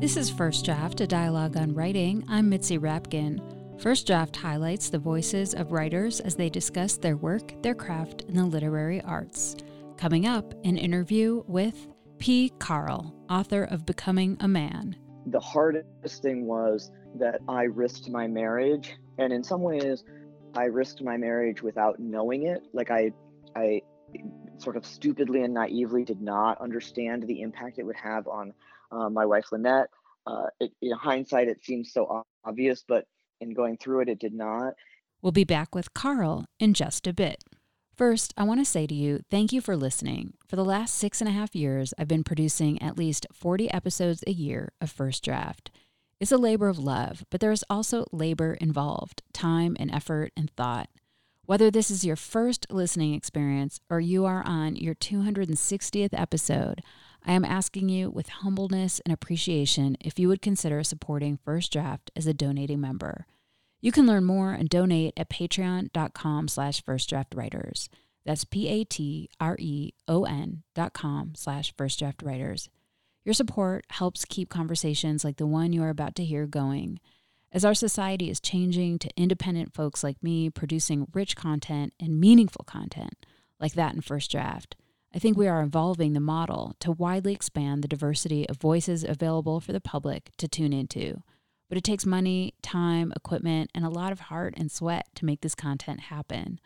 This is First Draft, a dialogue on writing. I'm Mitzi Rapkin. First Draft highlights the voices of writers as they discuss their work, their craft, and the literary arts. Coming up, an interview with P. Carl, author of Becoming a Man. The hardest thing was that I risked my marriage, and in some ways, I risked my marriage without knowing it. Like I, I sort of stupidly and naively did not understand the impact it would have on uh, my wife Lynette. Uh, it, in hindsight, it seems so obvious, but in going through it, it did not. We'll be back with Carl in just a bit. First, I want to say to you, thank you for listening. For the last six and a half years, I've been producing at least 40 episodes a year of First Draft. It's a labor of love, but there is also labor involved time and effort and thought. Whether this is your first listening experience or you are on your 260th episode, I am asking you with humbleness and appreciation if you would consider supporting First Draft as a donating member. You can learn more and donate at patreon.com slash firstdraftwriters. That's P-A-T-R-E-O-N dot com slash firstdraftwriters. Your support helps keep conversations like the one you are about to hear going. As our society is changing to independent folks like me producing rich content and meaningful content, like that in First Draft, I think we are evolving the model to widely expand the diversity of voices available for the public to tune into. But it takes money, time, equipment, and a lot of heart and sweat to make this content happen.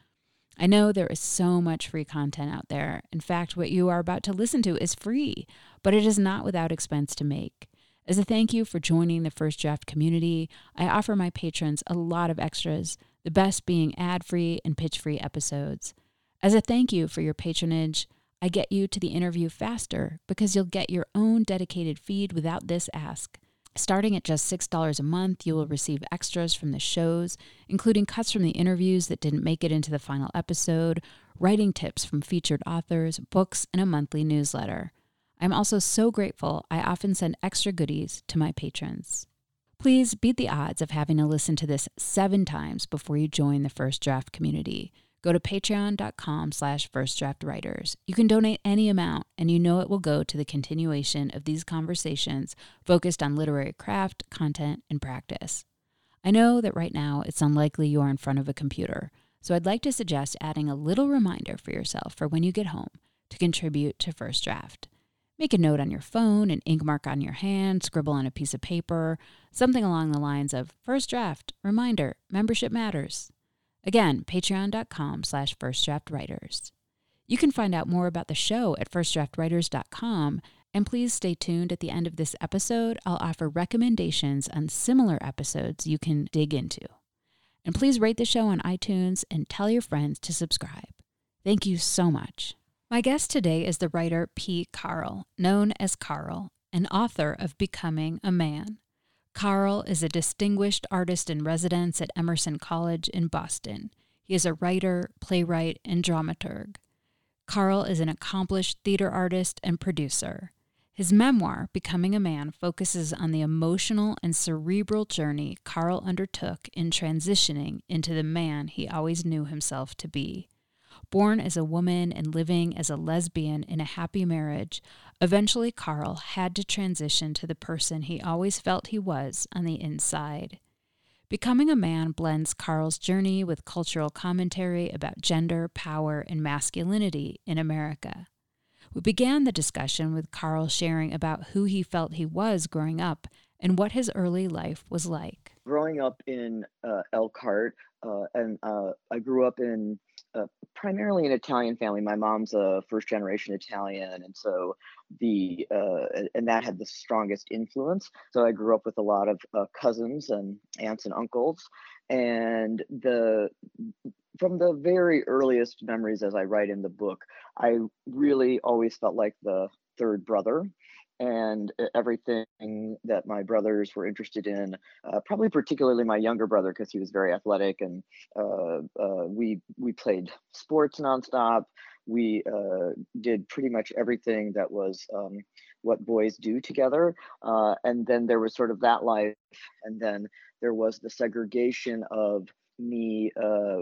I know there is so much free content out there. In fact, what you are about to listen to is free, but it is not without expense to make. As a thank you for joining the First Draft community, I offer my patrons a lot of extras, the best being ad free and pitch free episodes. As a thank you for your patronage, I get you to the interview faster because you'll get your own dedicated feed without this ask. Starting at just $6 a month, you will receive extras from the shows, including cuts from the interviews that didn't make it into the final episode, writing tips from featured authors, books, and a monthly newsletter. I'm also so grateful I often send extra goodies to my patrons. Please beat the odds of having to listen to this seven times before you join the First Draft community. Go to patreon.com slash firstdraftwriters. You can donate any amount, and you know it will go to the continuation of these conversations focused on literary craft, content, and practice. I know that right now it's unlikely you are in front of a computer, so I'd like to suggest adding a little reminder for yourself for when you get home to contribute to First Draft. Make a note on your phone, an ink mark on your hand, scribble on a piece of paper, something along the lines of First Draft, reminder, membership matters. Again, patreon.com slash firstdraftwriters. You can find out more about the show at firstdraftwriters.com, and please stay tuned at the end of this episode. I'll offer recommendations on similar episodes you can dig into. And please rate the show on iTunes and tell your friends to subscribe. Thank you so much. My guest today is the writer P. Carl, known as Carl, an author of Becoming a Man. Carl is a distinguished artist in residence at Emerson College in Boston. He is a writer, playwright, and dramaturg. Carl is an accomplished theater artist and producer. His memoir, Becoming a Man, focuses on the emotional and cerebral journey Carl undertook in transitioning into the man he always knew himself to be. Born as a woman and living as a lesbian in a happy marriage, eventually Carl had to transition to the person he always felt he was on the inside. Becoming a Man blends Carl's journey with cultural commentary about gender, power, and masculinity in America. We began the discussion with Carl sharing about who he felt he was growing up and what his early life was like. Growing up in uh, Elkhart, uh, and uh, I grew up in uh, primarily an Italian family. My mom's a first generation Italian, and so the uh, and that had the strongest influence. So I grew up with a lot of uh, cousins and aunts and uncles, and the from the very earliest memories, as I write in the book, I really always felt like the third brother and everything that my brothers were interested in, uh, probably particularly my younger brother because he was very athletic and uh, uh, we we played sports nonstop. We uh, did pretty much everything that was um, what boys do together. Uh, and then there was sort of that life, and then there was the segregation of me uh,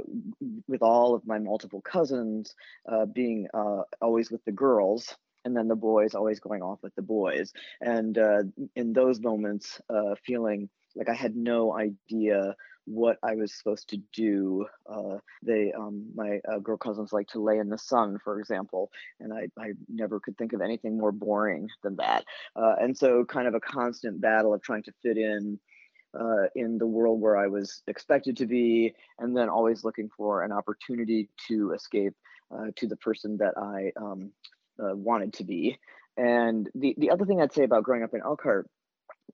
with all of my multiple cousins uh, being uh, always with the girls and then the boys always going off with the boys. And uh, in those moments, uh, feeling like I had no idea what I was supposed to do. Uh, they, um, my uh, girl cousins like to lay in the sun, for example, and I, I never could think of anything more boring than that. Uh, and so, kind of a constant battle of trying to fit in. Uh, in the world where I was expected to be, and then always looking for an opportunity to escape uh, to the person that I um, uh, wanted to be. And the, the other thing I'd say about growing up in Elkhart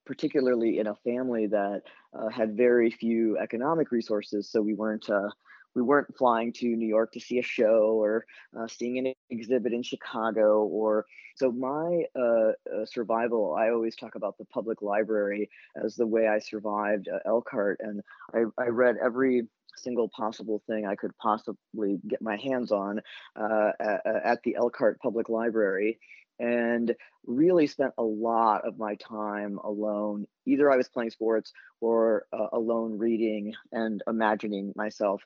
particularly in a family that uh, had very few economic resources. So we weren't uh, we weren't flying to New York to see a show or uh, seeing an exhibit in Chicago or so my uh, uh, survival. I always talk about the public library as the way I survived uh, Elkhart, and I, I read every single possible thing I could possibly get my hands on uh, at, at, the Elkhart Public Library and really spent a lot of my time alone. Either I was playing sports or uh, alone reading and imagining myself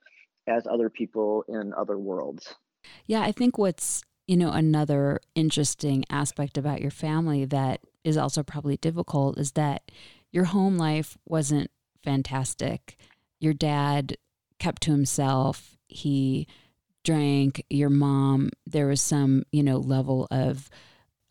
as other people in other worlds. Yeah, I think what's, you know, another interesting aspect about your family that is also probably difficult is that your home life wasn't fantastic. Your dad kept to himself. He drank. Your mom, there was some, you know, level of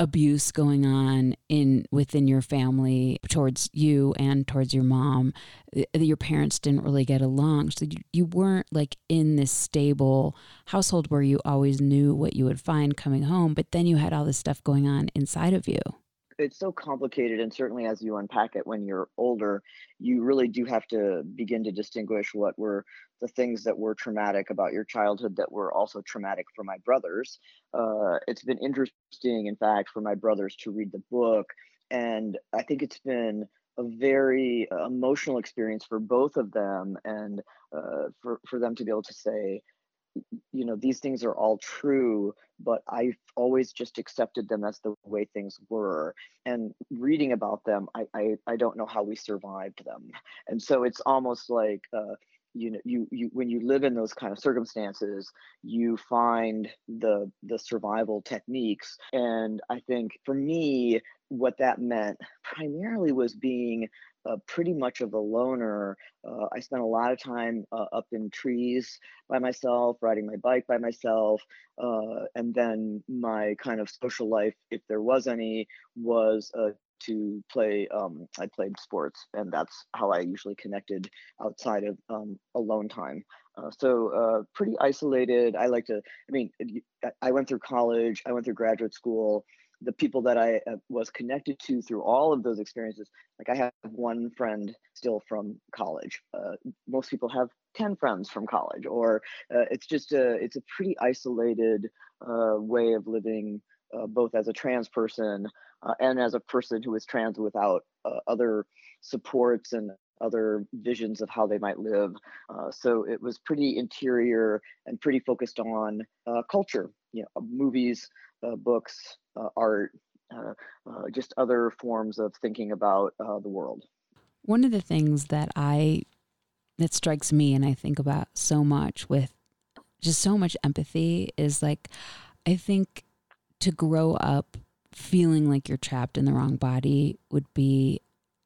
abuse going on in within your family towards you and towards your mom uh, your parents didn't really get along. So you, you weren't like in this stable household where you always knew what you would find coming home but then you had all this stuff going on inside of you. It's so complicated and certainly as you unpack it when you're older you really do have to begin to distinguish what were the things that were traumatic about your childhood that were also traumatic for my brothers. Uh, it's been interesting in fact for my brothers to read the book and i think it's been a very uh, emotional experience for both of them and uh, for, for them to be able to say you know these things are all true but i've always just accepted them as the way things were. And reading about them i i, I don't know how we survived them. And so it's almost like uh, you know you you when you live in those kind of circumstances you find the the survival techniques and i think for me what that meant primarily was being uh, pretty much of a loner. Uh, I spent a lot of time uh, up in trees by myself, riding my bike by myself, uh, and then my kind of social life, if there was any, was uh, to play. Um, I played sports, and that's how I usually connected outside of um, alone time. Uh, so pretty isolated. I like to. I mean, I went through college. I went through graduate school the people that I uh, was connected to through all of those experiences. Like I have one friend still from college. Uh, most people have ten friends from college, or uh, it's just a it's a pretty isolated uh, way of living, uh, both as a trans person uh, and as a person who is trans without other supports and other visions of how they might live. so it was pretty interior and pretty focused on culture, you know, movies, books, uh, art, uh, uh, just other forms of thinking about the world. One of the things that I that strikes me and I think about so much with just so much empathy is like I think to grow up feeling like you're trapped in the wrong body would be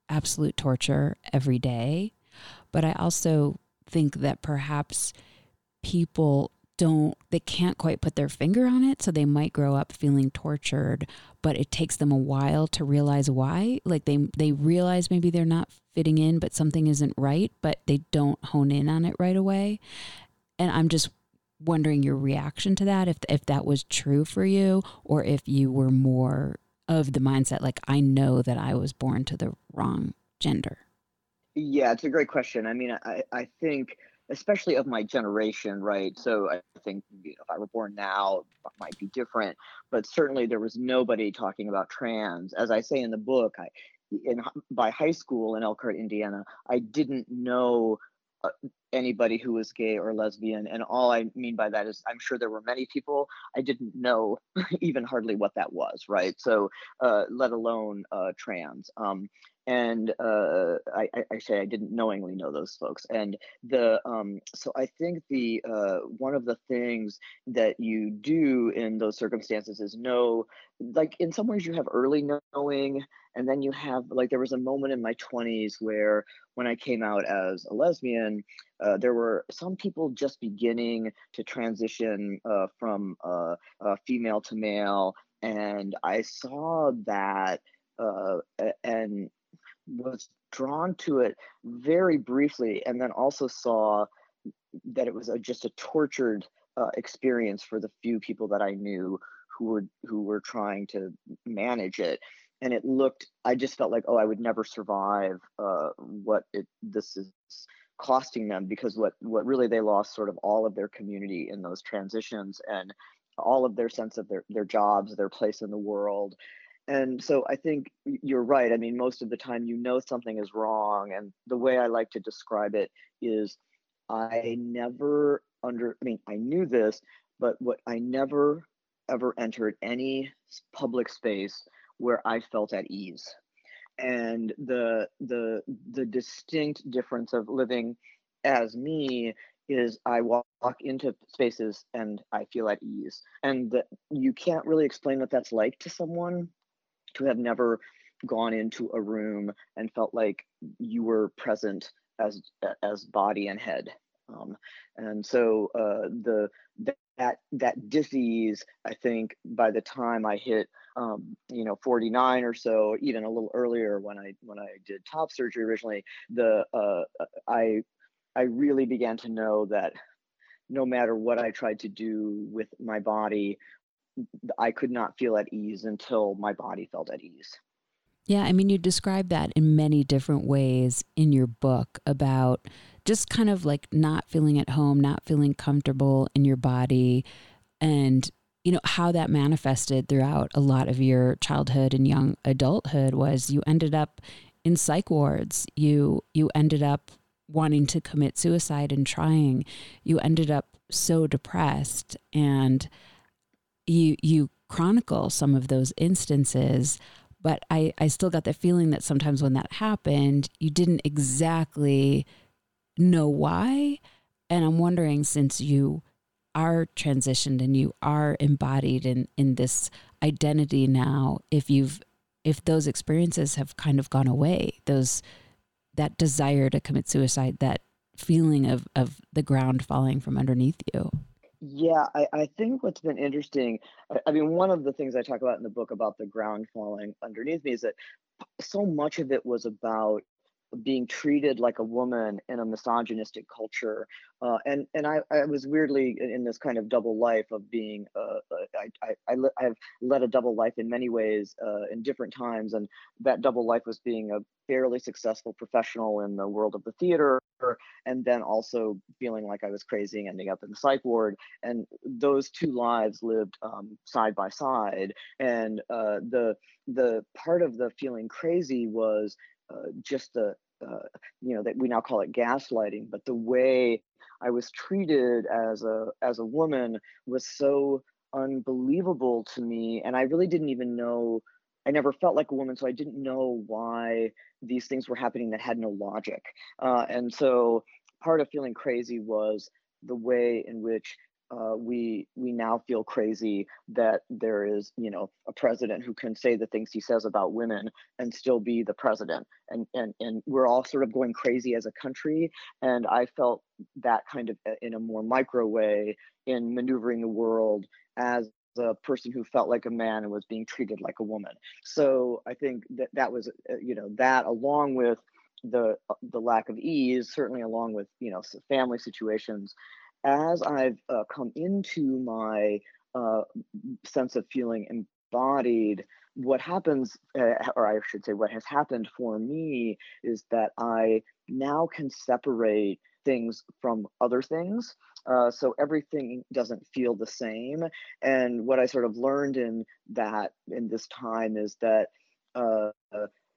absolute torture every day. But I also think that perhaps people don't they can't quite put their finger on it so they might grow up feeling tortured but it takes them a while to realize why like they they realize maybe they're not fitting in but something isn't right but they don't hone in on it right away and i'm just wondering your reaction to that if if that was true for you or if you were more of the mindset like i know that i was born to the wrong gender yeah it's a great question i mean i i think especially of my generation, right? So I think you know, if I were born now, it might be different. But certainly there was nobody talking about trans. As I say in the book, I in by high school in Elkhart, Indiana, I didn't know anybody who was gay or lesbian. And all I mean by that is I'm sure there were many people I didn't know even hardly what that was, right? So, uh, let alone uh, trans. Um, and uh, I, I, say I didn't knowingly know those folks. And the um, so I think the uh, one of the things that you do in those circumstances is know, like in some ways you have early knowing, and then you have like there was a moment in my 20s where when I came out as a lesbian, uh, there were some people just beginning to transition uh, from uh, female to male, and I saw that. Uh, and was drawn to it very briefly and then also saw that it was a, just a tortured uh, experience for the few people that I knew who were who were trying to manage it and it looked I just felt like oh I would never survive uh, what it this is costing them because what what really they lost sort of all of their community in those transitions and all of their sense of their their jobs their place in the world and so I think you're right. I mean, most of the time you know something is wrong. And the way I like to describe it is I never under, I mean, I knew this, but what I never ever entered any public space where I felt at ease. And the the the distinct difference of living as me is I walk into spaces and I feel at ease. And the, you can't really explain what that's like to someone to have never gone into a room and felt like you were present as as body and head um, and so uh, the that that disease i think by the time i hit um, you know 49 or so even a little earlier when i when i did top surgery originally the uh, i i really began to know that no matter what i tried to do with my body I could not feel at ease until my body felt at ease. Yeah, I mean, you describe that in many different ways in your book about just kind of like not feeling at home, not feeling comfortable in your body, and you know how that manifested throughout a lot of your childhood and young adulthood was you ended up in psych wards. You you ended up wanting to commit suicide and trying. You ended up so depressed and you you chronicle some of those instances but I, I still got the feeling that sometimes when that happened you didn't exactly know why and i'm wondering since you are transitioned and you are embodied in in this identity now if you've if those experiences have kind of gone away those that desire to commit suicide that feeling of of the ground falling from underneath you. Yeah, I, I think what's been interesting, I, I mean, one of the things I talk about in the book about the ground falling underneath me is that so much of it was about being treated like a woman in a misogynistic culture uh, and and I, I was weirdly in this kind of double life of being uh, uh I, I, I have led a double life in many ways uh, in different times and that double life was being a fairly successful professional in the world of the theater and then also feeling like I was crazy and ending up in the psych ward and those two lives lived um, side by side and uh, the the part of the feeling crazy was uh, just the uh, you know that we now call it gaslighting but the way i was treated as a as a woman was so unbelievable to me and i really didn't even know i never felt like a woman so i didn't know why these things were happening that had no logic. Uh, and so part of feeling crazy was the way in which uh, we we now feel crazy that there is you know a president who can say the things he says about women and still be the president. And and and we're all sort of going crazy as a country. And i felt that kind of uh, in a more micro way in maneuvering the world as a person who felt like a man and was being treated like a woman. So i think that that was uh, you know that along with the uh, the lack of ease certainly along with you know family situations as I've uh, come into my uh, sense of feeling embodied, what happens, uh, or I should say, what has happened for me is that I now can separate things from other things. Uh, so everything doesn't feel the same. And what I sort of learned in that, in this time, is that. Uh,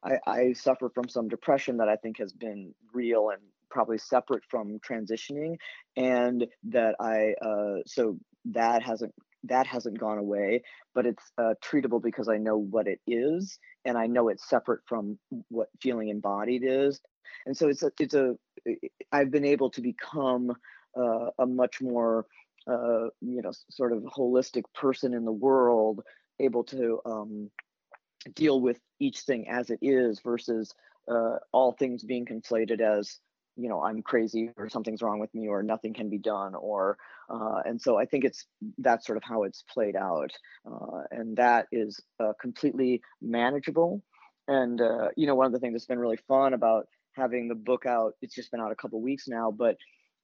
I, I, suffer from some depression that I think has been real and probably separate from transitioning and that i uh, so that hasn't that hasn't gone away but it's uh, treatable because i know what it is and i know it's separate from what feeling embodied is. And so it's a it's a i've been able to become uh, a much more uh, you know sort of holistic person in the world able to um, deal with each thing as it is versus uh, all things being conflated as you know i'm crazy or something's wrong with me or nothing can be done or uh, and so i think it's that's sort of how it's played out uh, and that is uh, completely manageable and uh, you know one of the things that's been really fun about having the book out it's just been out a couple weeks now but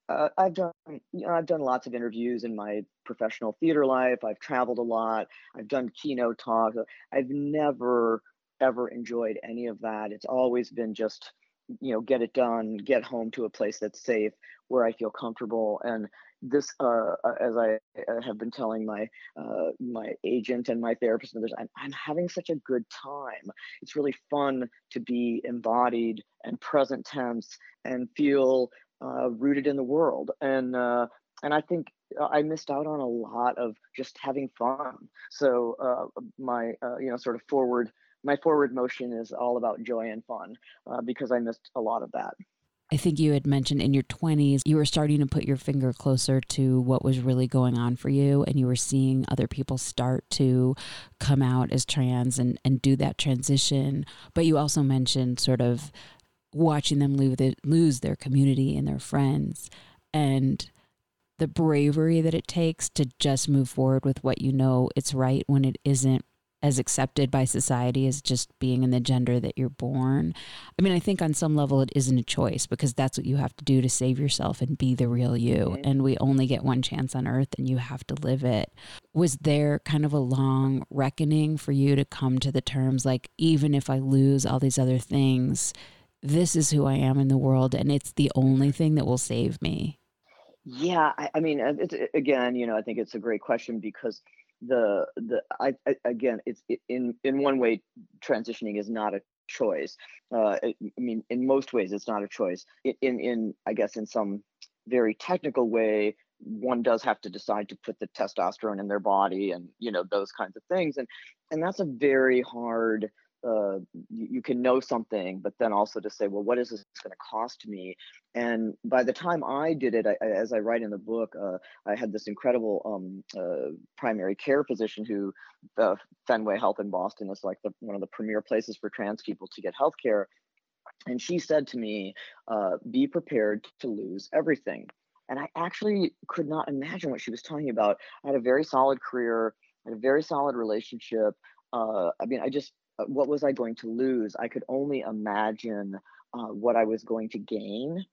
uh, I've done you know, I've done lots of interviews in my professional theater life. I've traveled a lot. I've done keynote talks. I've never ever enjoyed any of that. It's always been just you know get it done, get home to a place that's safe where I feel comfortable. And this, uh, uh as I have been telling my uh, my agent and my therapist, and others, I'm, I'm having such a good time. It's really fun to be embodied and present tense and feel uh, rooted in the world. And uh, and I think uh, I missed out on a lot of just having fun. So uh, my uh, you know sort of forward my forward motion is all about joy and fun uh, because I missed a lot of that. I think you had mentioned in your 20s, you were starting to put your finger closer to what was really going on for you, and you were seeing other people start to come out as trans and, and do that transition. But you also mentioned sort of watching them lose, lose their community and their friends and the bravery that it takes to just move forward with what you know it's right when it isn't as accepted by society as just being in the gender that you're born. I mean, I think on some level it isn't a choice because that's what you have to do to save yourself and be the real you. And we only get one chance on earth and you have to live it. Was there kind of a long reckoning for you to come to the terms like, even if I lose all these other things, this is who I am in the world, and it's the only thing that will save me? Yeah, I, I mean, uh, it's, again, you know, I think it's a great question because the the I, I again, it's in in one way, transitioning is not a choice. Uh, I mean, in most ways, it's not a choice. In in I guess in some very technical way, one does have to decide to put the testosterone in their body, and you know those kinds of things, and and that's a very hard uh, you, you, can know something, but then also to say, well, what is this going to cost me? And by the time I did it, I, as I write in the book, uh, I had this incredible um, uh, primary care physician who, uh, Fenway Health in Boston is like the, one of the premier places for trans people to get health care. And she said to me, uh, be prepared to lose everything. And I actually could not imagine what she was talking about. I had a very solid career, I had a very solid relationship. I mean, I just what was I going to lose? I could only imagine uh, what I was going to gain.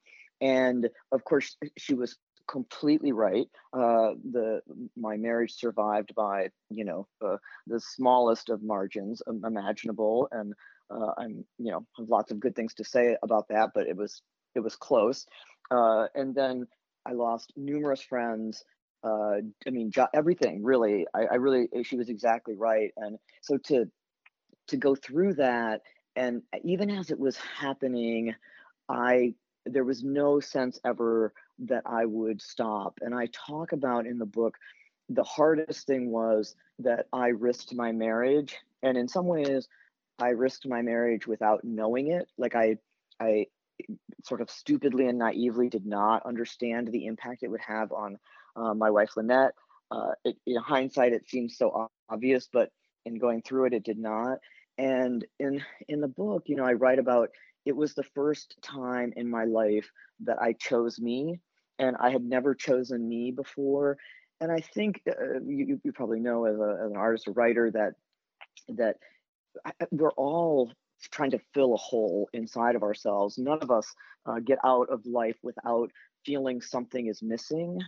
And of course, she was completely right. Uh, the my marriage survived by you know uh, the smallest of margins imaginable, and uh, I'm you know have lots of good things to say about that, but it was it was close. Uh, and then I lost numerous friends. uh, I mean, jo- everything really. I, I really she was exactly right, and so to to go through that. And even as it was happening i there was no sense ever that i would stop. And i talk about in the book the hardest thing was that i risked my marriage. And in some ways i risked my marriage without knowing it. Like i i sort of stupidly and naively did not understand the impact it would have on uh, my wife lynette. Uh, it, in hindsight it seems so obvious but in going through it it did not and in in the book you know i write about it was the first time in my life that i chose me and i had never chosen me before. And i think uh, you, you probably know as, a, as an artist or writer that that we're all trying to fill a hole inside of ourselves. None of us uh, get out of life without feeling something is missing.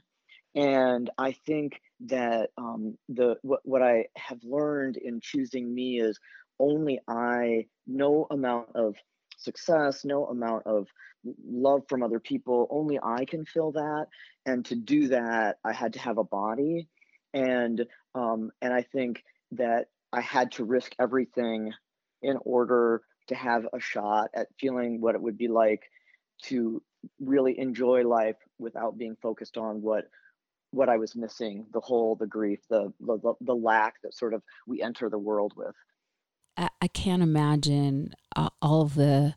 And i think that um, the what, what i have learned in choosing me is only I, no amount of success, no amount of love from other people, only I can fill that. And to do that, I had to have a body. And um, and I think that I had to risk everything in order to have a shot at feeling what it would be like to really enjoy life without being focused on what what I was missing, the hole, the grief, the the, the lack that sort of we enter the world with. I, can't imagine uh, all the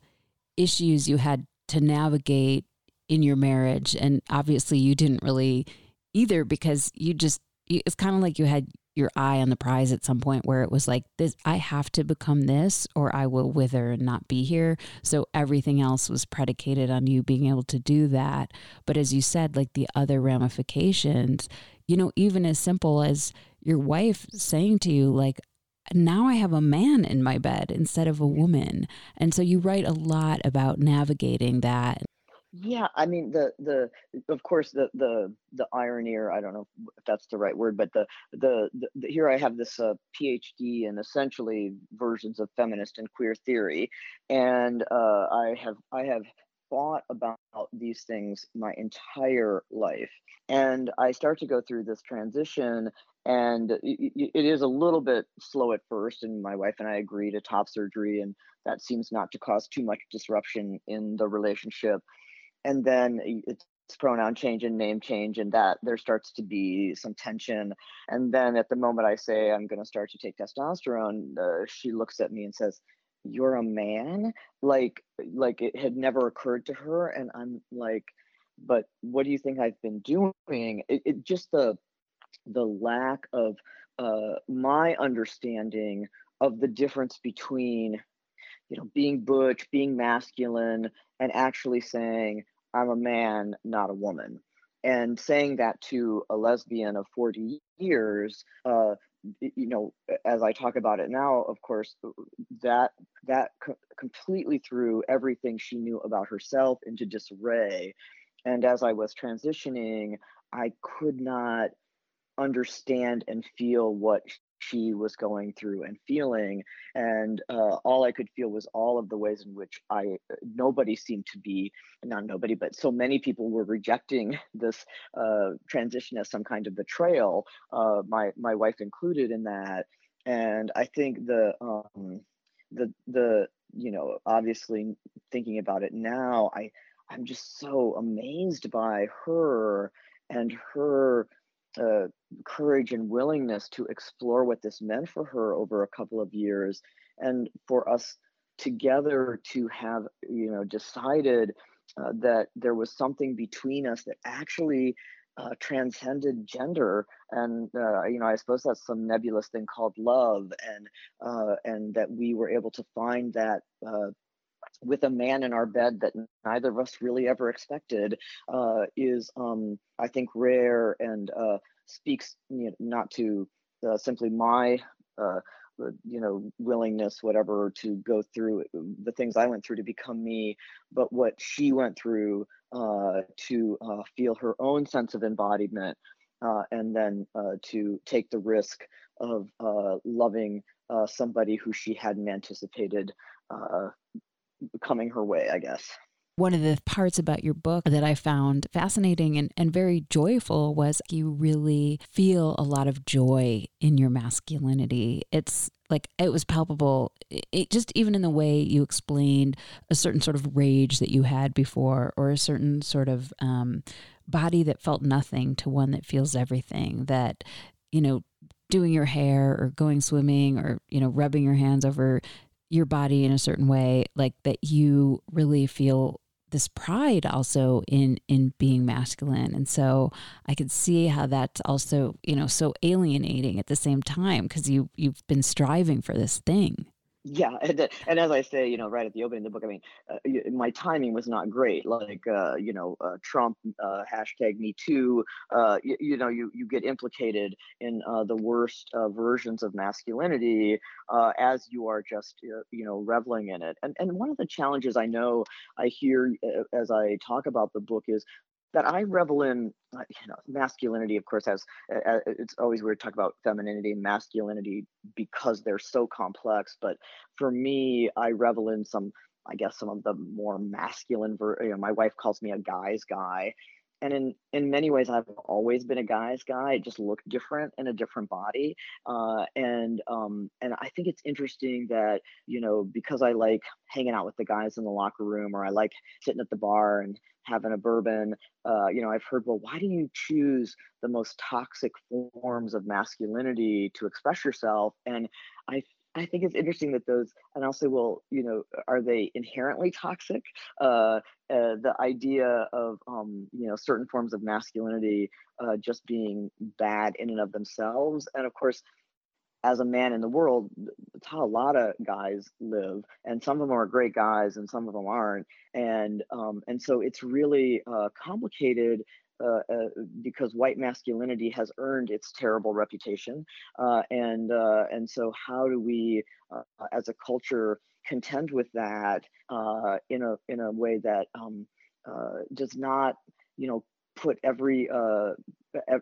issues you had to navigate in your marriage, and obviously you didn't really either because you just it's kind of like you had your eye on the prize at some point where it was like this I have to become this or I will wither and not be here. So everything else was predicated on you being able to do that. But as you said, like the other ramifications, you know, even as simple as your wife saying to you, like, now I have a man in my bed instead of a woman. And so you write a lot about navigating that. Yeah, I mean the the of course the the the irony or I don't know if that's the right word, but the the, the, the here I have this uh, PhD in essentially versions of feminist and queer theory, and uh, I have I have thought about these things my entire life, and I start to go through this transition. And it, is a little bit slow at first, and my wife and I agree to top surgery, and that seems not to cause too much disruption in the relationship and then it's pronoun change and name change and that there starts to be some tension and then at the moment i say i'm going to start to take testosterone uh, she looks at me and says you're a man like like it had never occurred to her and i'm like but what do you think i've been doing it, it just the the lack of uh, my understanding of the difference between you know being butch being masculine and actually saying I'm a man, not a woman. And saying that to a lesbian of 40 years, uh, you know, as I talk about it now, of course, uh, that that co- completely threw everything she knew about herself into disarray. And as I was transitioning, I could not understand and feel what she was going through and feeling and uh, all i could feel was all of the ways in which i nobody seemed to be not nobody but so many people were rejecting this uh, transition as some kind of betrayal uh, my my wife included in that. And i think the um, the the you know obviously thinking about it now i i'm just so amazed by her and her uh, courage and willingness to explore what this meant for her over a couple of years and for us together to have you know decided uh, that there was something between us that actually uh, transcended gender. And uh, you know i suppose that's some nebulous thing called love and uh, and that we were able to find that uh, with a man in our bed that neither of us really ever expected uh, is, um, I think, rare and uh, speaks you know, not to uh, simply my, uh, uh, you know, willingness, whatever, to go through the things I went through to become me, but what she went through uh, to feel her own sense of embodiment. and then to take the risk of loving somebody who she hadn't anticipated uh, coming her way, I guess. One of the parts about your book that I found fascinating and, and very joyful was you really feel a lot of joy in your masculinity. It's like it was palpable it just even in the way you explained a certain sort of rage that you had before or a certain sort of um, body that felt nothing to one that feels everything that you know doing your hair or going swimming or you know rubbing your hands over your body in a certain way like that you really feel this pride also in in being masculine. And so i could see how that's also you know so alienating at the same time because you you've been striving for this thing yeah and, and as i say you know right at the opening of the book i mean uh, my timing was not great like uh, you know uh, trump uh, hashtag me too uh, you, you, know you, you get implicated in uh, the worst versions of masculinity as you are just you know reveling in it. And, and one of the challenges i know i hear as i talk about the book is that I revel in, uh, you know, masculinity. Of course, has uh, it's always weird to talk about femininity and masculinity because they're so complex. But for me, I revel in some, I guess, some of the more masculine. Ver- you know, my wife calls me a guy's guy, and in in many ways i've always been a guy's guy. I just look different in a different body. Uh, and um, and i think it's interesting that you know because i like hanging out with the guys in the locker room or i like sitting at the bar and having a bourbon uh, you know i've heard well why do you choose the most toxic forms of masculinity to express yourself? And i I think it's interesting that those, and I'll say, well, you know, are they inherently toxic? Uh, uh, the idea of, um, you know, certain forms of masculinity uh, just being bad in and of themselves. And of course, as a man in the world, it's how a lot of guys live, and some of them are great guys, and some of them aren't. And um, and so it's really uh, complicated uh, uh, because white masculinity has earned its terrible reputation, uh, and uh, and so how do we, uh, as a culture, contend with that in a in a way that um, does not, you know, put every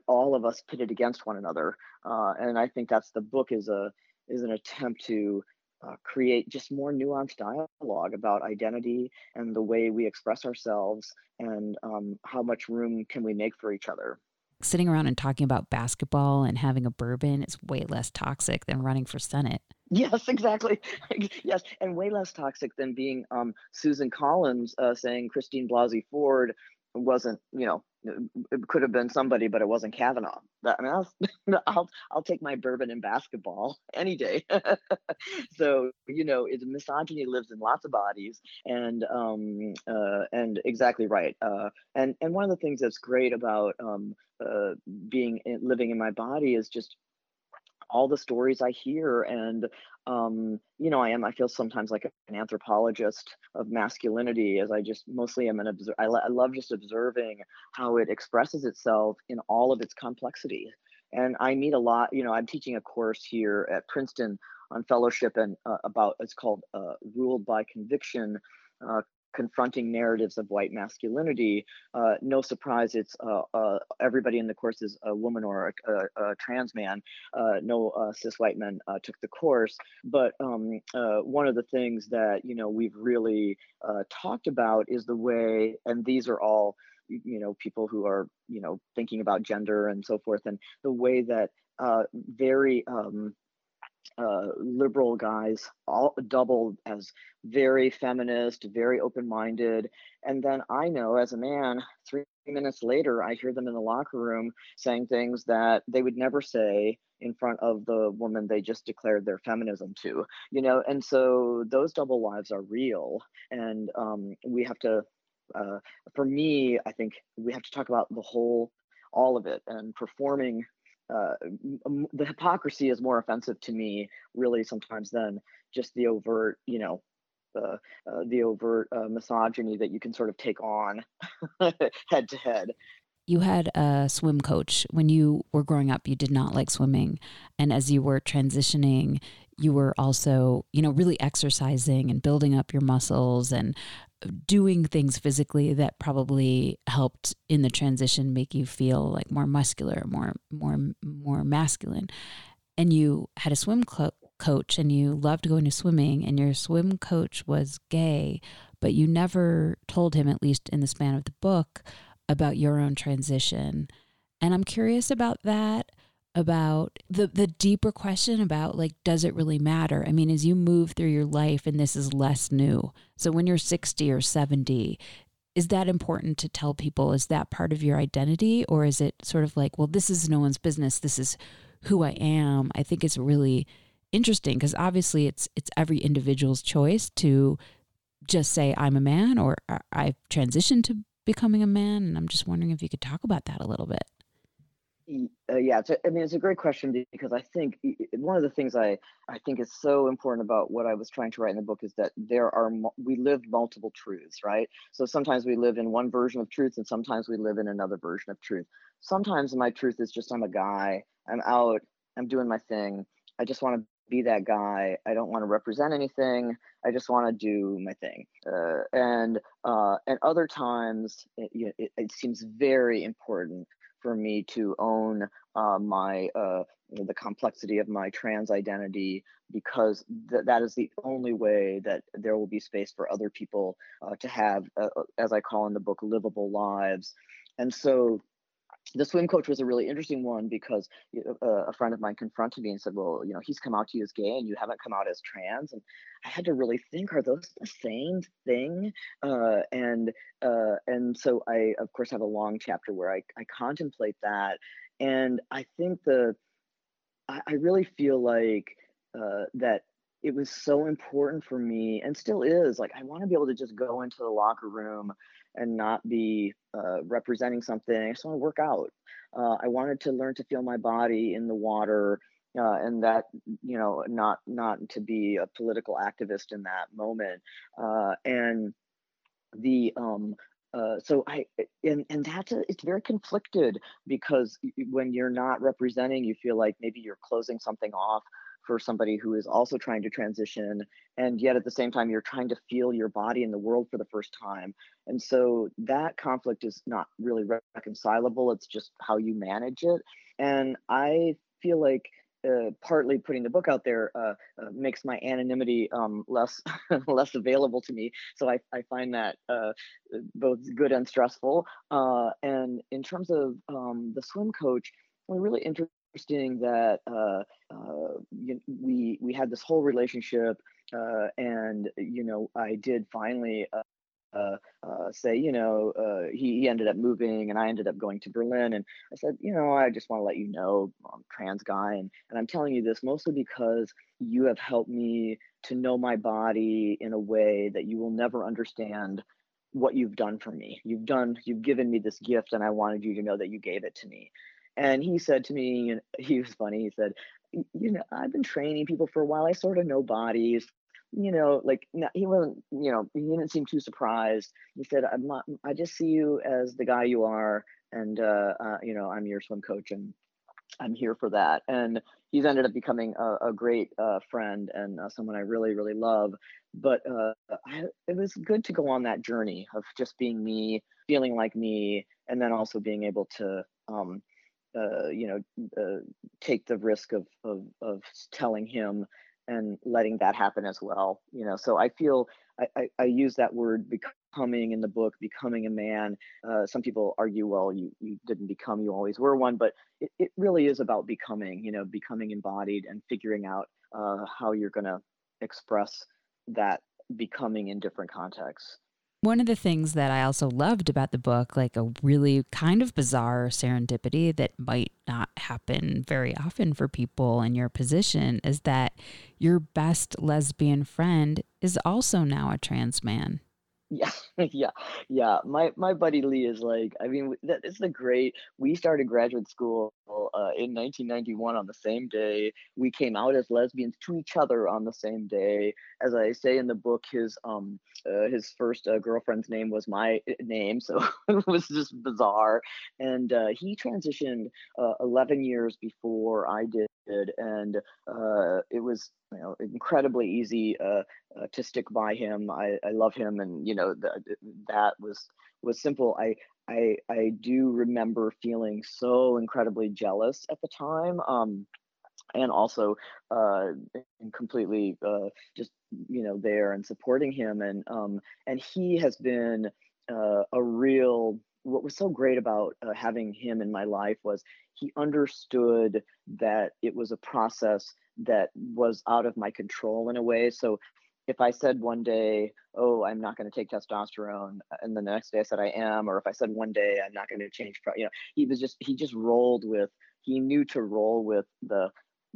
all of us pitted against one another, and I think that's the book is a is an attempt to uh, create just more nuanced dialogue about identity and the way we express ourselves and um, how much room can we make for each other. Sitting around and talking about basketball and having a bourbon is way less toxic than running for senate. Yes exactly. Yes and way less toxic than being um, susan collins uh, saying christine blasey ford wasn't you know it could have been somebody, but it wasn't Kavanaugh. I mean, I'll, I'll, I'll take my bourbon and basketball any day. so you know, it's misogyny lives in lots of bodies, and um, uh, and exactly right. Uh, and and one of the things that's great about um, uh, being living in my body is just all the stories I hear and um, you know, I am. I feel sometimes like an anthropologist of masculinity, as I just mostly am an observer. I, I love just observing how it expresses itself in all of its complexity. And I meet a lot. You know, I'm teaching a course here at Princeton on fellowship and uh, about it's called uh, "Ruled by Conviction." Uh, confronting narratives of white masculinity. Uh, no surprise, it's uh, uh, everybody in the course is a woman or a, a, a trans man. Uh, no uh, cis white men uh, took the course. But um, one of the things that you know we've really talked about is the way, and these are all you know people who are you know thinking about gender and so forth, and the way that very um, uh, liberal guys, all doubled as very feminist, very open minded. And then I know as a man, three minutes later, I hear them in the locker room saying things that they would never say in front of the woman they just declared their feminism to, you know. And so those double lives are real. And um, we have to, uh, for me, I think we have to talk about the whole, all of it and performing uh, the hypocrisy is more offensive to me really sometimes than just the overt you know uh, uh, the overt uh, misogyny that you can sort of take on head to head. You had a swim coach. When you were growing up you did not like swimming. And as you were transitioning you were also you know really exercising and building up your muscles and doing things physically that probably helped in the transition make you feel like more muscular, more more more masculine. And you had a swim coach and you loved going to swimming and your swim coach was gay, but you never told him at least in the span of the book about your own transition. And I'm curious about that about the the deeper question about like does it really matter? I mean as you move through your life and this is less new so when you're 60 or 70 is that important to tell people is that part of your identity? Or is it sort of like well this is no one's business this is who i am? I think it's really interesting because obviously it's it's every individual's choice to just say i'm a man or i've transitioned to becoming a man and i'm just wondering if you could talk about that a little bit uh, yeah, I mean, it's a great question because I think one of the things I, I think is so important about what I was trying to write in the book is that there are, we live multiple truths, right? So sometimes we live in one version of truth and sometimes we live in another version of truth. Sometimes my truth is just I'm a guy, I'm out, I'm doing my thing. I just want to be that guy. I don't want to represent anything. I just want to do my thing. Uh, and uh, and other times, it, it, it seems very important for me to own uh, my uh, the complexity of my trans identity because th- that is the only way that there will be space for other people uh, to have, uh, uh, as I call in the book, livable lives. and so the swim coach was a really interesting one because uh, a friend of mine confronted me and said, "Well, you know, he's come out to you as gay, and you haven't come out as trans." And I had to really think: Are those the same thing? Uh, and uh, and so I, of course, have a long chapter where I, I contemplate that, and I think the I, I really feel like uh, that it was so important for me and still is like i want to be able to just go into the locker room and not be uh, representing something. I just want to work out. Uh, i wanted to learn to feel my body in the water uh, and that you know not not to be a political activist in that moment. Uh, and the um uh, so I and and that's a, it's very conflicted because when you're not representing, you feel like maybe you're closing something off for somebody who is also trying to transition and yet at the same time you're trying to feel your body in the world for the first time and so that conflict is not really reconcilable it's just how you manage it and i feel like uh, partly putting the book out there uh, uh, makes my anonymity um, less less available to me. So I, I find that uh, both good and stressful. Uh, and in terms of um, the swim coach, I'm really interested interesting that uh, uh, you, we we had this whole relationship, uh, and you know I did finally. Uh, uh, uh, say, you know, he, he ended up moving and I ended up going to Berlin. And I said, you know, I just want to let you know I'm trans guy. And, and I'm telling you this mostly because you have helped me to know my body in a way that you will never understand what you've done for me. You've done, you've given me this gift, and I wanted you to know that you gave it to me. And he said to me, and he was funny. He said, "You know, I've been training people for a while. I sort of know bodies. You know, like he wasn't. You know, he didn't seem too surprised. He said, "I'm not. I just see you as the guy you are, and uh, uh, you know, I'm your swim coach, and I'm here for that." And he's ended up becoming a, a great uh, friend and uh, someone I really, really love. But uh, I, it was good to go on that journey of just being me, feeling like me, and then also being able to. Um, uh, you know, uh, take the risk of, of of telling him and letting that happen as well. You know, so I feel I, I, I use that word becoming in the book, becoming a man. Uh, some people argue, well, you you didn't become, you always were one, but it, it really is about becoming. You know, becoming embodied and figuring out uh, how you're going to express that becoming in different contexts. One of the things that I also loved about the book, like a really kind of bizarre serendipity that might not happen very often for people in your position, is that your best lesbian friend is also now a trans man. Yeah, yeah, yeah. My my buddy Lee is like, I mean, that is the great. We started graduate school uh, in 1991 on the same day. We came out as lesbians to each other on the same day. As I say in the book, his um uh, his first uh, girlfriend's name was my uh, name, so it was just bizarre. And uh, he transitioned uh, 11 years before I did, and it was you know incredibly easy to stick by him. I, I love him, and you know that that was was simple. I I I do remember feeling so incredibly jealous at the time. Um, and also uh, completely uh, just you know there and supporting him and um, and he has been uh, a real what was so great about uh, having him in my life was he understood that it was a process that was out of my control in a way so if I said one day, "Oh, I'm not going to take testosterone," and the next day I said I am, or if I said one day I'm not going to change, you know, he was just he just rolled with. He knew to roll with the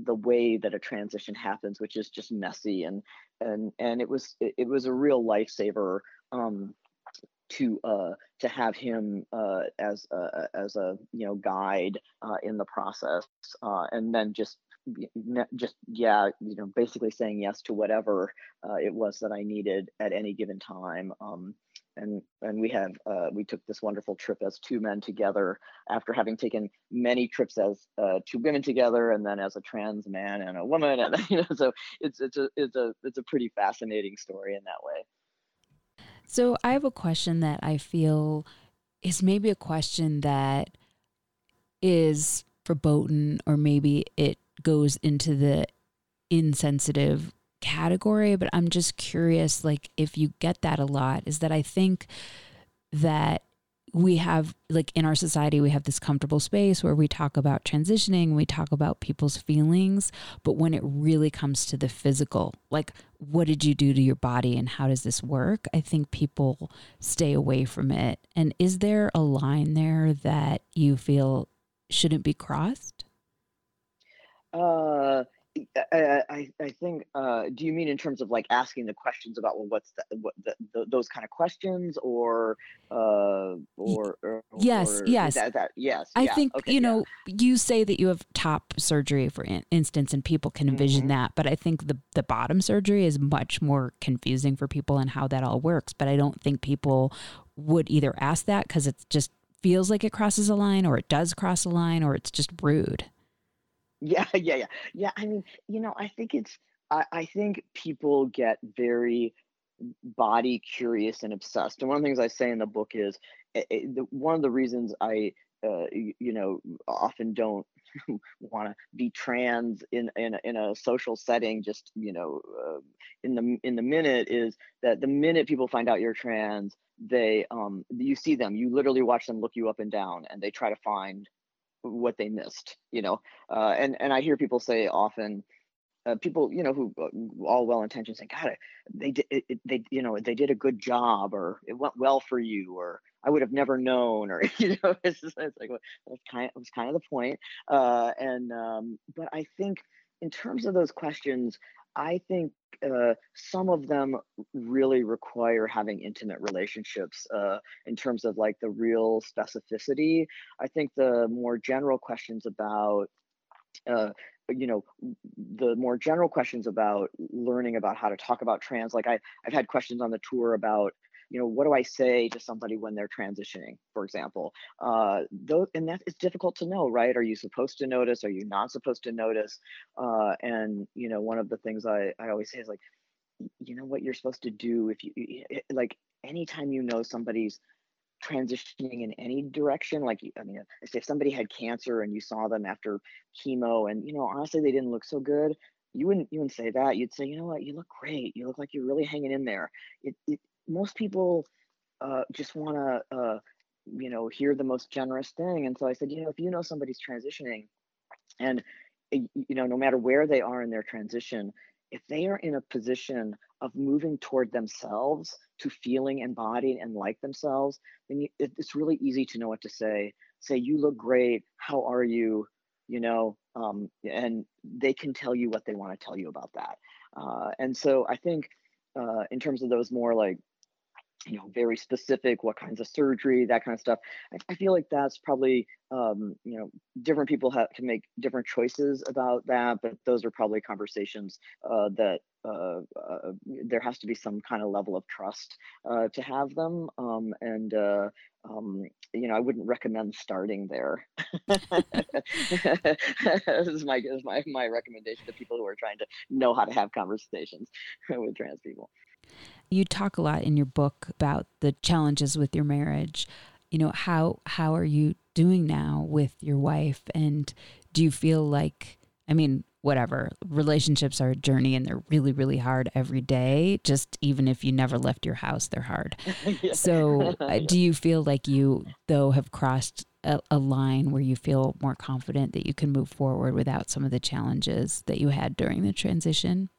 the way that a transition happens, which is just messy and and and it was it, it was a real lifesaver um, to uh, to have him uh, as a, as a you know guide uh, in the process, uh, and then just just yeah you know basically saying yes to whatever uh, it was that I needed at any given time. Um, and and we have uh, we took this wonderful trip as two men together after having taken many trips as uh, two women together and then as a trans man and a woman and you know so it's it's a it's a it's a pretty fascinating story in that way so i have a question that i feel is maybe a question that is verboten or maybe it goes into the insensitive category, but I'm just curious like if you get that a lot is that I think that we have like in our society we have this comfortable space where we talk about transitioning we talk about people's feelings but when it really comes to the physical like what did you do to your body and how does this work? I think people stay away from it. And is there a line there that you feel shouldn't be crossed? Uh I, I, I think. Uh, do you mean in terms of like asking the questions about well, what's the, what the, the, those kind of questions, or uh, or, or yes, or yes, that, that, yes. I yeah, think okay, you yeah. know you say that you have top surgery for in- instance, and people can envision Mhm. that, but I think the the bottom surgery is much more confusing for people and how that all works. But I don't think people would either ask that because it just feels like it crosses a line, or it does cross a line, or it's just rude. Yeah, yeah, yeah, yeah. I mean, you know, I think it's. I, I think people get very body curious and obsessed. And one of the things I say in the book is eh, eh, the, one of the reasons I, uh, you, you know, often don't want to be trans in in a, in a social setting. Just you know, uh, in the in the minute is that the minute people find out you're trans, they um you see them, you literally watch them look you up and down, and they try to find what they missed. You know, uh, and and I hear people say often uh, people you know who uh, all well intentioned say god they did they you know they did a good job or it went well for you or i would have never known or you know it's, just, it's like well, that's kind of, was kind of the point uh and um but i think in terms of those questions i think uh, some of them really require having intimate relationships uh, in terms of like the real specificity. I think the more general questions about uh, you know the more general questions about learning about how to talk about trans like I, i've had questions on the tour about you know what do i say to somebody when they're transitioning for example? Uh those and that is difficult to know right? Are you supposed to notice? Are you not supposed to notice? Uh and you know one of the things i i always say is like you know what you're supposed to do if you like anytime you know somebody's transitioning in any direction like i mean if somebody had cancer and you saw them after chemo and you know honestly they didn't look so good you wouldn't you wouldn't say that. You'd say you know what? You look great. You look like you're really hanging in there. It, it most people uh, just want to uh, you know hear the most generous thing. And so i said you know if you know somebody's transitioning and you know no matter where they are in their transition if they are in a position of moving toward themselves to feeling embodied and like themselves then you, it, it's really easy to know what to say. Say you look great. How are you? You know um, and they can tell you what they want to tell you about that. Uh, and so i think uh, in terms of those more like you know very specific what kinds of surgery that kind of stuff. I, I feel like that's probably um, you know different people have can make different choices about that but those are probably conversations uh, that uh, uh, there has to be some kind of level of trust uh, to have them um, and uh, um, you know i wouldn't recommend starting there. This is my, this is my my recommendation to people who are trying to know how to have conversations with trans people You talk a lot in your book about the challenges with your marriage. You know, how how are you doing now with your wife and do you feel like I mean, whatever. Relationships are a journey and they're really really hard every day. Just even if you never left your house, they're hard. Yeah. So, uh, do you feel like you though have crossed a, a line where you feel more confident that you can move forward without some of the challenges that you had during the transition?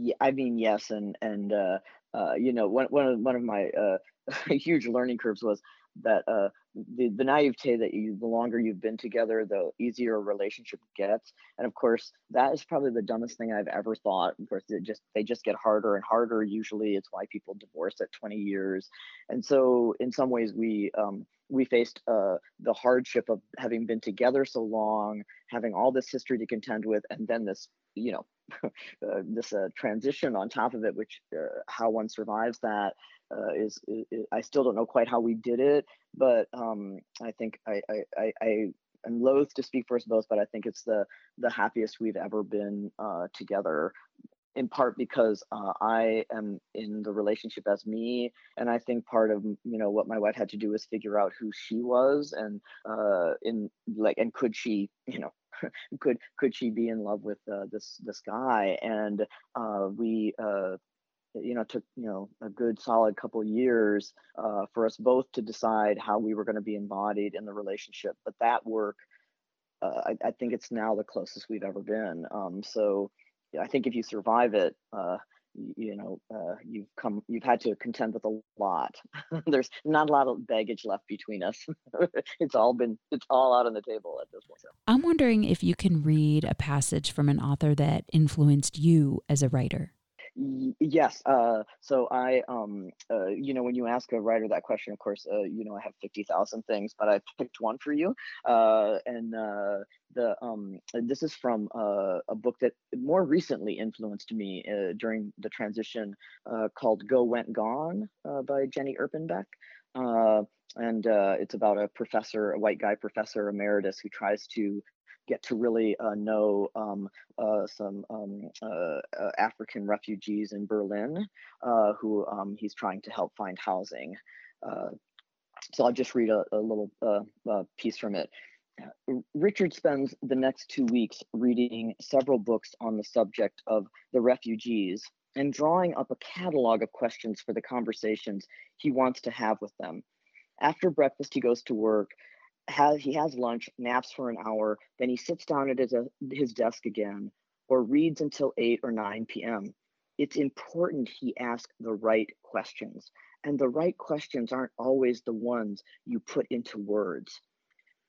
Yeah, I mean, yes, and and uh, uh, you know, one one of one of my uh, huge learning curves was that uh, the the naivete that you the longer you've been together, the easier a relationship gets, and of course, that is probably the dumbest thing I've ever thought. Of course, it just they just get harder and harder. Usually, it's why people divorce at 20 years, and so in some ways, we um, we faced uh, the hardship of having been together so long, having all this history to contend with, and then this you know uh, this uh, transition on top of it, which uh, how one survives that uh, is, is, is- I still don't know quite how we did it, but um, I think I I, I, am loath to speak for us both, but I think it's the the happiest we've ever been uh, together. In part because uh, I am in the relationship as me, and I think part of you know what my wife had to do was figure out who she was, and uh, in like, and could she you know could could she be in love with uh, this this guy and uh, we uh, you know, took you know a good solid couple years uh, for us both to decide how we were going to be embodied in the relationship. But that work, uh, I, I, think it's now the closest we've ever been. Um, so I think if you survive it, uh, you know uh, you've come you've had to contend with a lot. There's not a lot of baggage left between us. It's all been it's all out on the table at this point. I'm wondering if you can read a passage from an author that influenced you as a writer yes. Uh, so I, um, uh, you know, when you ask a writer that question, of course, uh, you know, I have fifty thousand things, but I picked one for you. Uh, and uh, the um, this is from uh, a book that more recently influenced me during the transition, called "Go Went Gone" by Jenny Erpenbeck. and it's about a professor, a white guy professor emeritus, who tries to get to really uh, know um, uh, some um, uh, uh African refugees in Berlin uh, who um, he's trying to help find housing. So I'll just read a, a little piece from it. Richard spends the next two weeks reading several books on the subject of the refugees and drawing up a catalog of questions for the conversations he wants to have with them. After breakfast, he goes to work has he has lunch, naps for an hour, then he sits down at his, uh, his desk again or reads until 8 or 9 p.m. It's important he ask the right questions. And the right questions aren't always the ones you put into words.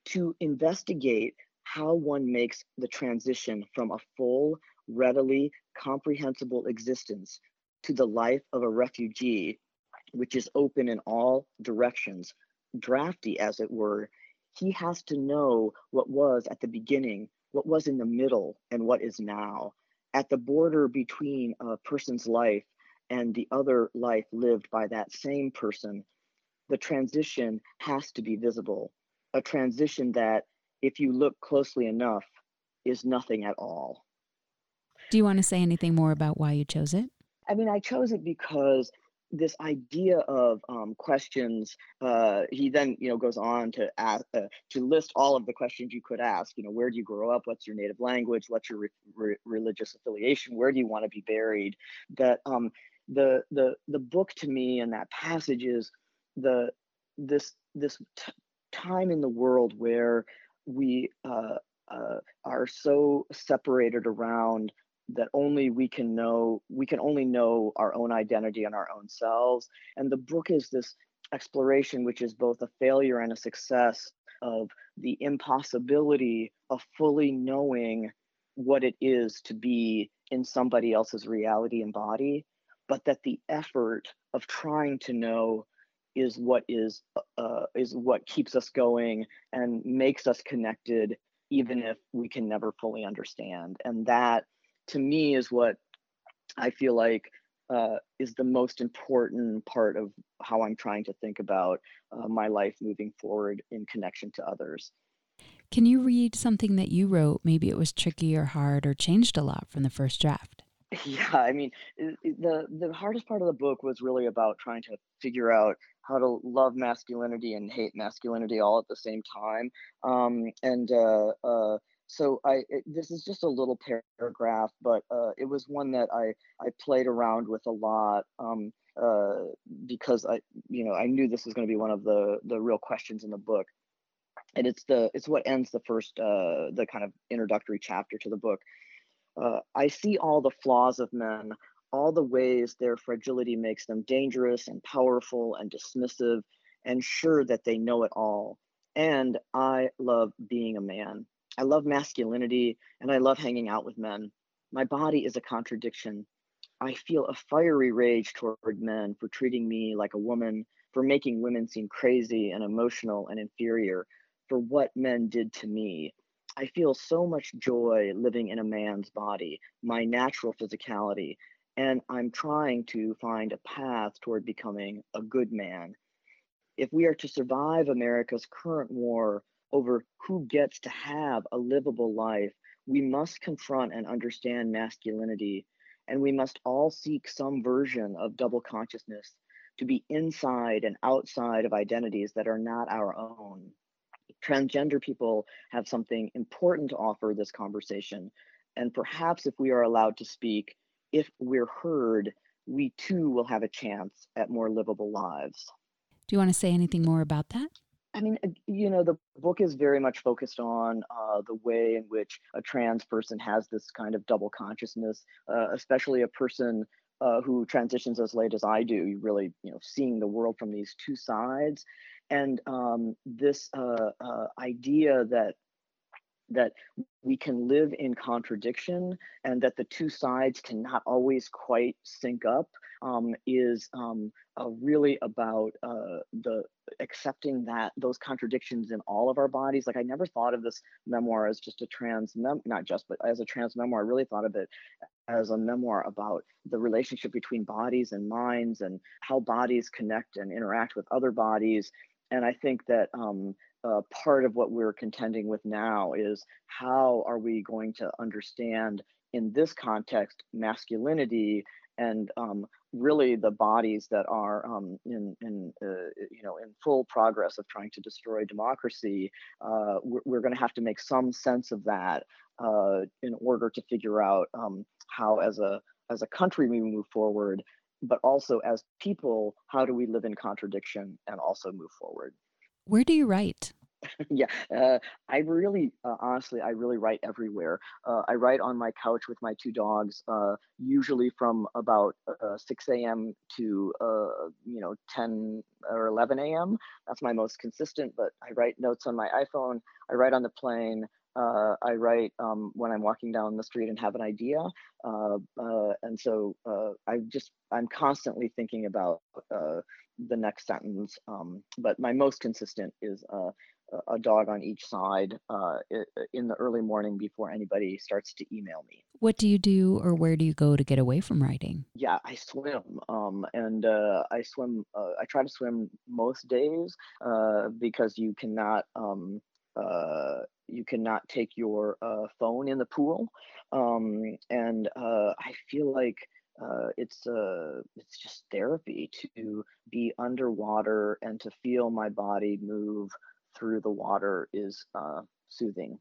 To investigate how one makes the transition from a full, readily comprehensible existence to the life of a refugee, which is open in all directions, drafty as it were, he has to know what was at the beginning, what was in the middle, and what is now. At the border between a person's life and the other life lived by that same person, the transition has to be visible. A transition that, if you look closely enough, is nothing at all. Do you want to say anything more about why you chose it? I mean, I chose it because this idea of um, questions uh, he then you know goes on to ask uh, to list all of the questions you could ask you know where do you grow up? What's your native language? What's your re- re- religious affiliation? Where do you want to be buried? That um, the the the book to me and that passage is the this this time in the world where we uh, uh, are so separated around that only we can know we can only know our own identity and our own selves. And the book is this exploration which is both a failure and a success of the impossibility of fully knowing what it is to be in somebody else's reality and body but that the effort of trying to know is what is uh, is what keeps us going and makes us connected even if we can never fully understand. And that to me is what I feel like uh, is the most important part of how I'm trying to think about uh, my life moving forward in connection to others. Can you read something that you wrote? Maybe it was tricky or hard or changed a lot from the first draft. Yeah, I mean, the the hardest part of the book was really about trying to figure out how to love masculinity and hate masculinity all at the same time. Um, and uh, uh, so I it, this is just a little paragraph, but uh, it was one that I I played around with a lot um, uh, because I you know I knew this was going to be one of the the real questions in the book, and it's the it's what ends the first uh, the kind of introductory chapter to the book. Uh, I see all the flaws of men, all the ways their fragility makes them dangerous and powerful and dismissive, and sure that they know it all. And I love being a man. I love masculinity and I love hanging out with men. My body is a contradiction. I feel a fiery rage toward men for treating me like a woman, for making women seem crazy and emotional and inferior, for what men did to me. I feel so much joy living in a man's body, my natural physicality, and I'm trying to find a path toward becoming a good man. If we are to survive America's current war over who gets to have a livable life, we must confront and understand masculinity, and we must all seek some version of double consciousness to be inside and outside of identities that are not our own. Transgender people have something important to offer this conversation, and perhaps if we are allowed to speak, if we're heard, we too will have a chance at more livable lives. Do you want to say anything more about that? I mean, you know, the book is very much focused on uh, the way in which a trans person has this kind of double consciousness, uh, especially a person uh, who transitions as late as I do. You really, you know, seeing the world from these two sides, and um, this uh, uh, idea that that we can live in contradiction and that the two sides cannot always quite sync up um, is um, uh, really about uh, the accepting that those contradictions in all of our bodies. Like I never thought of this memoir as just a trans mem, not just, but as a trans memoir. I really thought of it as a memoir about the relationship between bodies and minds and how bodies connect and interact with other bodies. And I think that um, uh, part of what we're contending with now is how are we going to understand in this context masculinity and um, really the bodies that are um, in, in uh, you know in full progress of trying to destroy democracy uh, we're, we're going to have to make some sense of that uh, in order to figure out um, how as a as a country we move forward but also as people how do we live in contradiction and also move forward where do you write? yeah, uh, I really, uh, honestly, I really write everywhere. Uh, I write on my couch with my two dogs, uh, usually from about uh, 6 a.m. to, uh, you know, 10 or 11 a.m. That's my most consistent, but I write notes on my iPhone. I write on the plane. I write um, when I'm walking down the street and have an idea. and so I just, I'm constantly thinking about the next sentence. Um, but my most consistent is uh, a dog on each side uh, in the early morning before anybody starts to email me. What do you do, or where do you go to get away from writing? Yeah, I swim, um, and uh, I swim. Uh, I try to swim most days uh, because you cannot. Um, uh, you cannot take your phone in the pool, um, and I feel like uh, it's uh, it's just therapy to be underwater and to feel my body move through the water is uh, soothing.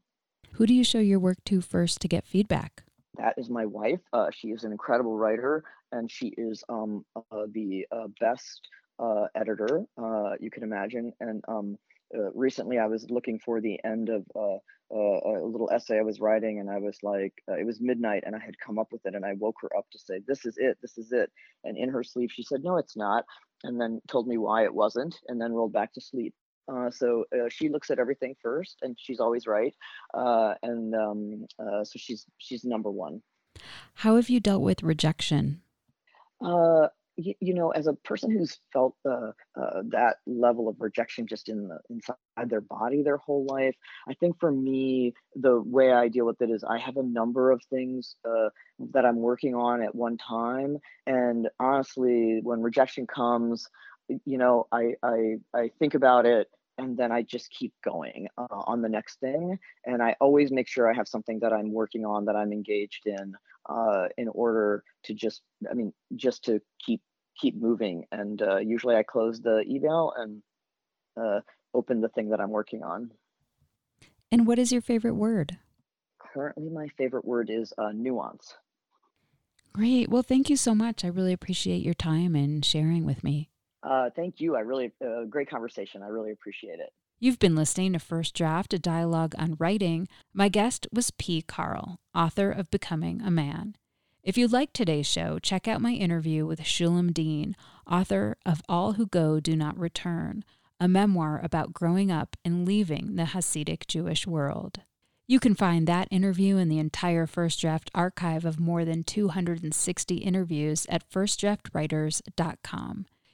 Who do you show your work to first to get feedback? That is my wife. Uh, she is an incredible writer, and she is um, uh, the uh, best uh, editor you can imagine. And um, recently, I was looking for the end of uh, a little essay I was writing, and I was like, uh, it was midnight, and I had come up with it, and I woke her up to say, "This is it, this is it." And in her sleep, she said, "No, it's not," and then told me why it wasn't, and then rolled back to sleep. Uh, so uh, she looks at everything first, and she's always right, uh, and um, uh, so she's she's number one. How have you dealt with rejection? You, you know, as a person who's felt uh, uh, that level of rejection just in the inside their body their whole life, I think for me, the way I deal with it is I have a number of things uh, that I'm working on at one time, and honestly, when rejection comes, you know, I I I think about it and then I just keep going uh, on the next thing. And I always make sure I have something that I'm working on that I'm engaged in uh, in order to just, I mean, just to keep keep moving. And uh, usually I close the email and uh, open the thing that I'm working on. And what is your favorite word? Currently, my favorite word is uh, nuance. Great. Well, thank you so much. I really appreciate your time and sharing with me. Uh, thank you. I really, uh, great conversation. I really appreciate it. You've been listening to First Draft, a dialogue on writing. My guest was P. Carl, author of Becoming a Man. If you liked today's show, check out my interview with Shulem Deen, author of All Who Go Do Not Return, a memoir about growing up and leaving the Hasidic Jewish world. You can find that interview and the entire First Draft archive of more than 260 interviews at firstdraftwriters.com.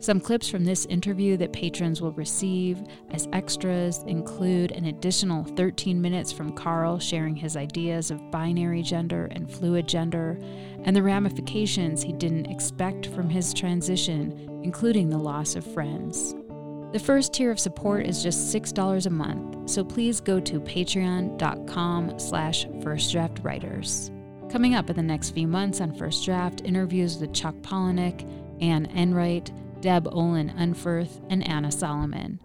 Some clips from this interview that patrons will receive as extras include an additional 13 minutes from Carl sharing his ideas of binary gender and fluid gender, and the ramifications he didn't expect from his transition, including the loss of friends. The first tier of support is just $6 a month, so please go to patreon.com slash firstdraftwriters. Coming up in the next few months on First Draft, interviews with Chuck Palahniuk, Anne Enright, Deb Olin Unferth, and Anna Solomon.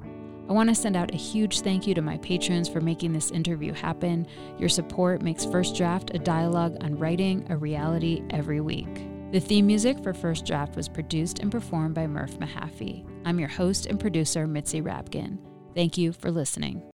I want to send out a huge thank you to my patrons for making this interview happen. Your support makes First Draft a dialogue on writing a reality every week. The theme music for First Draft was produced and performed by Murph Mahaffey. I'm your host and producer, Mitzi Rapkin. Thank you for listening.